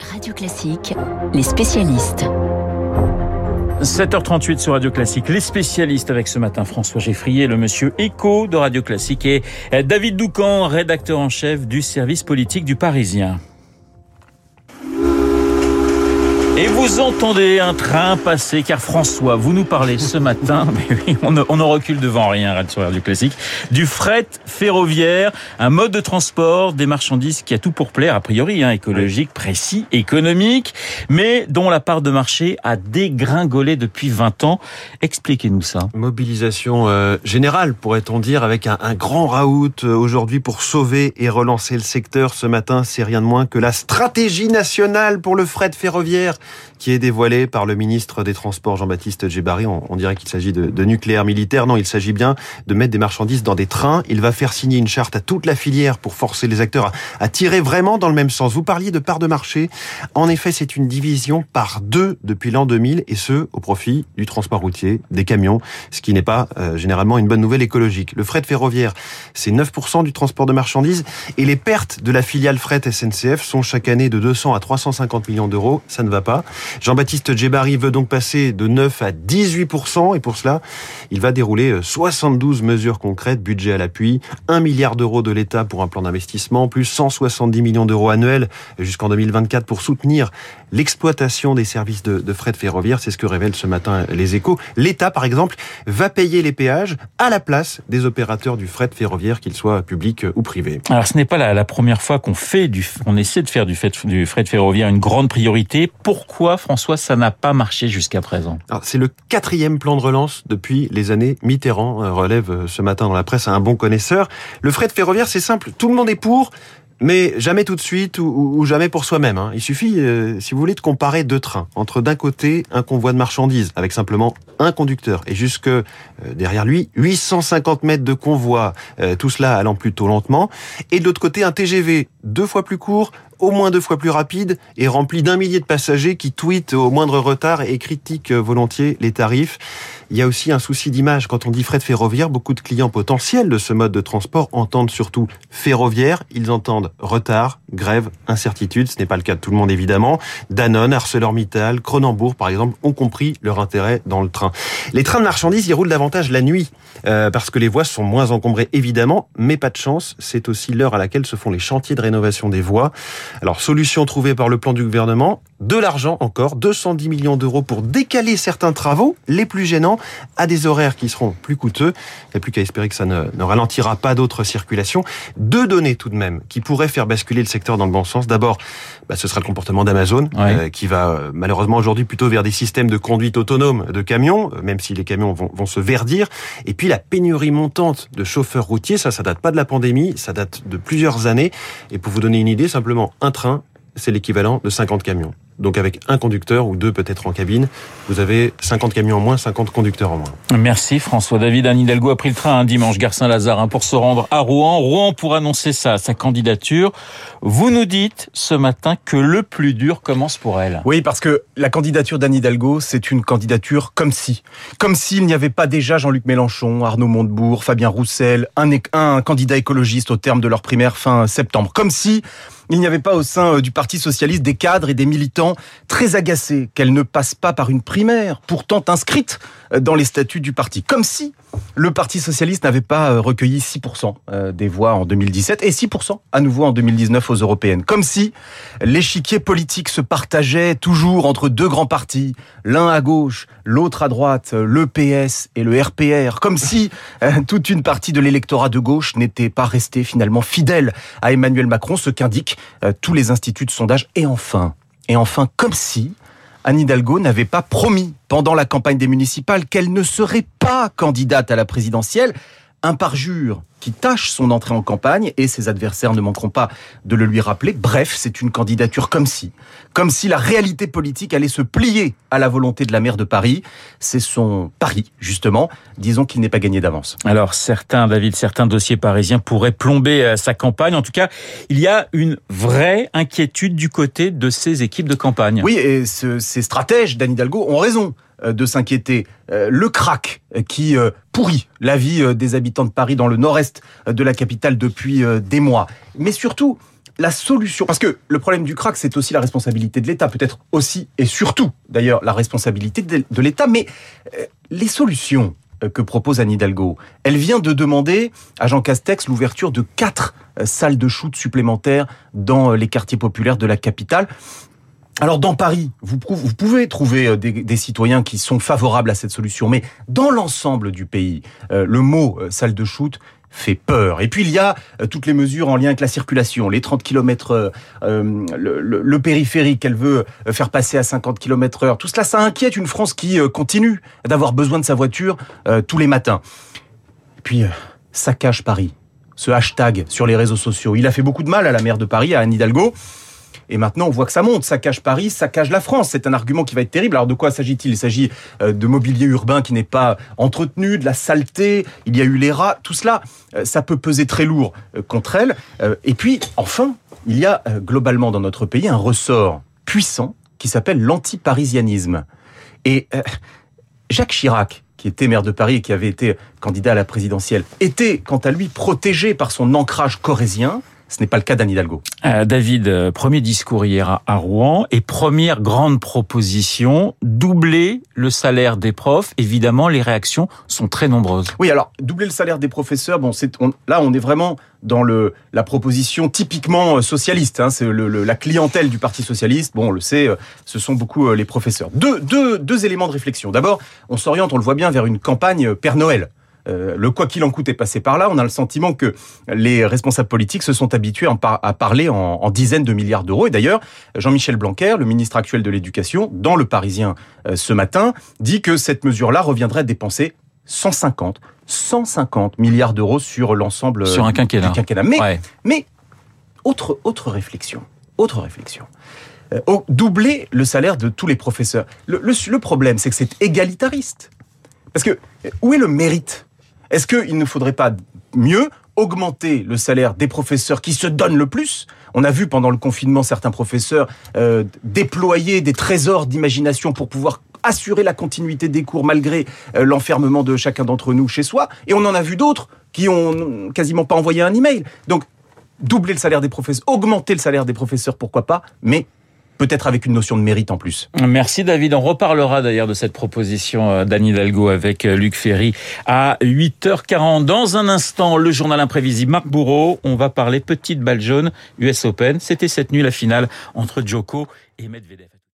Radio Classique, les spécialistes. 7h38 sur Radio Classique, les spécialistes avec ce matin François Geffrier, le monsieur écho de Radio Classique et David Doucan, rédacteur en chef du service politique du Parisien. Et vous entendez un train passer, car François, vous nous parlez ce matin, mais oui, on ne, on ne recule devant rien sur Radio Classique, du fret ferroviaire, un mode de transport des marchandises qui a tout pour plaire, a priori, hein, écologique, précis, économique, mais dont la part de marché a dégringolé depuis 20 ans. Expliquez-nous ça. Mobilisation euh, générale, pourrait-on dire, avec un, un grand raout euh, aujourd'hui pour sauver et relancer le secteur. Ce matin, c'est rien de moins que la stratégie nationale pour le fret ferroviaire qui est dévoilé par le ministre des Transports Jean-Baptiste Djebari. On, dirait qu'il s'agit de, nucléaire militaire. Non, il s'agit bien de mettre des marchandises dans des trains. Il va faire signer une charte à toute la filière pour forcer les acteurs à, à tirer vraiment dans le même sens. Vous parliez de part de marché. En effet, c'est une division par deux depuis l'an 2000 et ce, au profit du transport routier, des camions, ce qui n'est pas euh, généralement une bonne nouvelle écologique. Le fret ferroviaire, c'est 9% du transport de marchandises et les pertes de la filiale fret SNCF sont chaque année de 200 à 350 millions d'euros. Ça ne va pas. Jean-Baptiste Djebari veut donc passer de 9 à 18% et pour cela, il va dérouler 72 mesures concrètes, budget à l'appui, 1 milliard d'euros de l'État pour un plan d'investissement, plus 170 millions d'euros annuels jusqu'en 2024 pour soutenir l'exploitation des services de, fret ferroviaire. C'est ce que révèlent ce matin les échos. L'État, par exemple, va payer les péages à la place des opérateurs du fret ferroviaire, qu'ils soient publics ou privés. Alors ce n'est pas la, première fois qu'on essaie de faire du, fret ferroviaire une grande priorité. François, ça n'a pas marché jusqu'à présent? C'est le quatrième plan de relance depuis les années Mitterrand, euh, relève ce matin dans la presse à un bon connaisseur. Le fret ferroviaire, c'est simple, tout le monde est pour, mais jamais tout de suite ou, jamais pour soi-même. Hein. Il suffit, euh, si vous voulez, de comparer deux trains. Entre d'un côté un convoi de marchandises avec simplement un conducteur et jusque euh, derrière lui 850 mètres de convoi, euh, tout cela allant plutôt lentement. Et de l'autre côté un TGV deux fois plus court, au moins deux fois plus rapide et rempli d'un millier de passagers qui tweetent au moindre retard et critiquent volontiers les tarifs. Il y a aussi un souci d'image. Quand on dit fret ferroviaire, beaucoup de clients potentiels de ce mode de transport entendent surtout ferroviaire. Ils entendent retard, grève, incertitude. Ce n'est pas le cas de tout le monde évidemment. Danone, ArcelorMittal, Cronenbourg par exemple ont compris leur intérêt dans le train. Les trains de marchandises, ils roulent davantage la nuit euh, parce que les voies sont moins encombrées évidemment, mais pas de chance. C'est aussi l'heure à laquelle se font les chantiers de rénovation des voies. Alors solution trouvée par le plan du gouvernement, de l'argent encore, 210 millions d'euros pour décaler certains travaux, les plus gênants, à des horaires qui seront plus coûteux. Il n'y a plus qu'à espérer que ça ne, ne ralentira pas d'autres circulations. Deux données tout de même qui pourraient faire basculer le secteur dans le bon sens. D'abord, bah, ce sera le comportement d'Amazon, ouais. euh, qui va euh, malheureusement aujourd'hui plutôt vers des systèmes de conduite autonome de camions, euh, même si les camions vont, vont se verdir. Et puis la pénurie montante de chauffeurs routiers, ça, ça date pas de la pandémie, ça date de plusieurs années. Et pour vous donner une idée, simplement un train, c'est l'équivalent de 50 camions. Donc avec un conducteur ou deux peut-être en cabine, vous avez 50 camions en moins, 50 conducteurs en moins. Merci François. David Anne Hidalgo a pris le train un dimanche, Gare Saint-Lazare, hein, pour se rendre à Rouen. Rouen pour annoncer sa, sa candidature. Vous nous dites ce matin que le plus dur commence pour elle. Oui, parce que la candidature d'Anne Hidalgo, c'est une candidature comme si. Comme s'il n'y avait pas déjà Jean-Luc Mélenchon, Arnaud Montebourg, Fabien Roussel, un, un candidat écologiste au terme de leur primaire fin septembre. Comme si il n'y avait pas au sein du Parti socialiste des cadres et des militants très agacés qu'elle ne passe pas par une primaire, pourtant inscrite dans les statuts du parti. Comme si le Parti socialiste n'avait pas recueilli 6% des voix en 2017 et 6% à nouveau en 2019 aux européennes. Comme si l'échiquier politique se partageait toujours entre deux grands partis, l'un à gauche, l'autre à droite, le PS et le RPR. Comme si toute une partie de l'électorat de gauche n'était pas restée finalement fidèle à Emmanuel Macron, ce qu'indiquent tous les instituts de sondage. Et enfin, et enfin, comme si Anne Hidalgo n'avait pas promis pendant la campagne des municipales qu'elle ne serait pas candidate à la présidentielle, un parjure qui tâche son entrée en campagne et ses adversaires ne manqueront pas de le lui rappeler. Bref, c'est une candidature comme si, comme si la réalité politique allait se plier à la volonté de la maire de Paris. C'est son pari, justement. Disons qu'il n'est pas gagné d'avance. Alors, certains, David, certains dossiers parisiens pourraient plomber sa campagne. En tout cas, il y a une vraie inquiétude du côté de ces équipes de campagne. Oui, et ce, ces stratèges d'Anne Hidalgo ont raison de s'inquiéter. Le crack qui pourrit la vie des habitants de Paris dans le nord-est de la capitale depuis des mois. Mais surtout, la solution, parce que le problème du crack, c'est aussi la responsabilité de l'État, peut-être aussi et surtout, d'ailleurs, la responsabilité de, l'État, mais euh, les solutions euh, que propose Anne Hidalgo, elle vient de demander à Jean Castex l'ouverture de quatre euh, salles de shoot supplémentaires dans les quartiers populaires de la capitale. Alors dans Paris, vous, pouvez trouver des, des, citoyens qui sont favorables à cette solution, mais dans l'ensemble du pays, le mot salle de shoot fait peur. Et puis il y a euh, toutes les mesures en lien avec la circulation, les 30 km euh, le, le, périphérique qu'elle veut euh, faire passer à 50 km heure. Tout cela, ça inquiète une France qui continue d'avoir besoin de sa voiture tous les matins. Et puis, saccage Paris. Ce hashtag sur les réseaux sociaux, il a fait beaucoup de mal à la maire de Paris, à Anne Hidalgo. Et maintenant, on voit que ça monte. Ça cache Paris, ça cache la France. C'est un argument qui va être terrible. Alors, de quoi s'agit-il? Il s'agit euh, de mobilier urbain qui n'est pas entretenu, de la saleté. Il y a eu les rats. Tout cela, euh, ça peut peser très lourd euh, contre elle. Et puis, enfin, il y a globalement dans notre pays un ressort puissant qui s'appelle l'anti-parisianisme. Et Jacques Chirac, qui était maire de Paris et qui avait été candidat à la présidentielle, était, quant à lui, protégé par son ancrage corésien. Ce n'est pas le cas d'Anne Hidalgo. Euh, David, euh, premier discours hier à Rouen et première grande proposition, doubler le salaire des profs. Évidemment, les réactions sont très nombreuses. Oui, alors doubler le salaire des professeurs, bon, c'est là on est vraiment dans le la proposition typiquement euh, socialiste. Hein, c'est le, la clientèle du Parti socialiste. Bon, on le sait, ce sont beaucoup les professeurs. Deux, deux, deux éléments de réflexion. D'abord, on s'oriente, on le voit bien, vers une campagne Père Noël. Euh, le quoi qu'il en coûte est passé par là. On a le sentiment que les responsables politiques se sont habitués à parler en, dizaines de milliards d'euros. Et d'ailleurs, Jean-Michel Blanquer, le ministre actuel de l'Éducation, dans Le Parisien euh, ce matin, dit que cette mesure-là reviendrait à dépenser 150, 150 milliards d'euros sur l'ensemble sur un quinquennat. Du quinquennat. Mais, mais autre autre réflexion, autre réflexion. Euh, doubler le salaire de tous les professeurs. Le, le problème, c'est que c'est égalitariste. Parce que où est le mérite? Est-ce qu'il ne faudrait pas mieux augmenter le salaire des professeurs qui se donnent le plus? On a vu pendant le confinement certains professeurs euh, déployer des trésors d'imagination pour pouvoir assurer la continuité des cours malgré euh, l'enfermement de chacun d'entre nous chez soi. Et on en a vu d'autres qui ont quasiment pas envoyé un email. Donc, doubler le salaire des professeurs, augmenter le salaire des professeurs, pourquoi pas, mais peut-être avec une notion de mérite en plus. Merci David. On reparlera d'ailleurs de cette proposition euh, d'Anne Hidalgo avec euh, Luc Ferry à 8h40. Dans un instant, le journal imprévisible Marc Bourreau. On va parler petite balle jaune US Open. C'était cette nuit la finale entre Djoko et Medvedev.